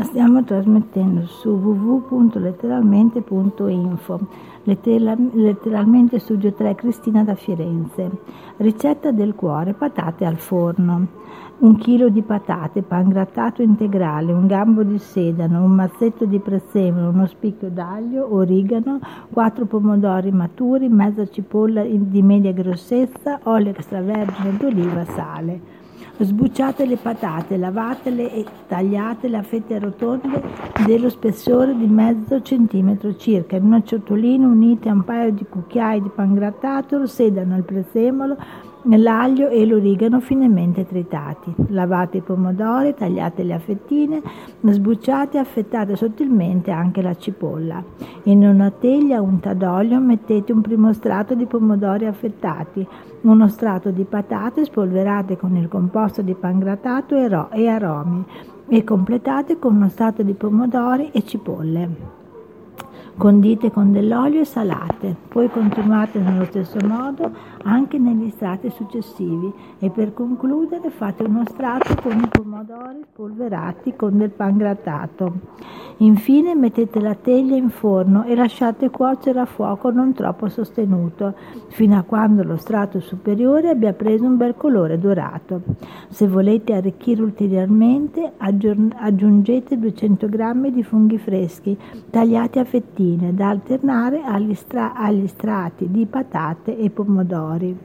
La stiamo trasmettendo su www.letteralmente.info, letteralmente Studio 3 Cristina da Firenze. Ricetta del cuore, patate al forno. Un chilo di patate, pangrattato integrale, un gambo di sedano, un mazzetto di prezzemolo, uno spicchio d'aglio, origano, quattro pomodori maturi, mezza cipolla di media grossezza, olio extravergine d'oliva, sale. Sbucciate le patate, lavatele e tagliatele a fette rotonde dello spessore di mezzo centimetro circa. In una ciotolina unite a un paio di cucchiai di pangrattato, sedano il prezzemolo, l'aglio e l'origano finemente tritati. Lavate i pomodori, tagliateli a fettine, sbucciate e affettate sottilmente anche la cipolla. In una teglia unta d'olio mettete un primo strato di pomodori affettati, uno strato di patate spolverate con il composto di pangrattato e aromi e completate con uno strato di pomodori e cipolle. Condite con dell'olio e salate, poi continuate nello stesso modo anche negli strati successivi e per concludere fate uno strato con i pomodori spolverati con del pangrattato. Infine mettete la teglia in forno e lasciate cuocere a fuoco non troppo sostenuto, fino a quando lo strato superiore abbia preso un bel colore dorato. Se volete arricchire ulteriormente, aggiungete 200 g di funghi freschi tagliati a fettine da alternare agli, stra- agli strati di patate e pomodori.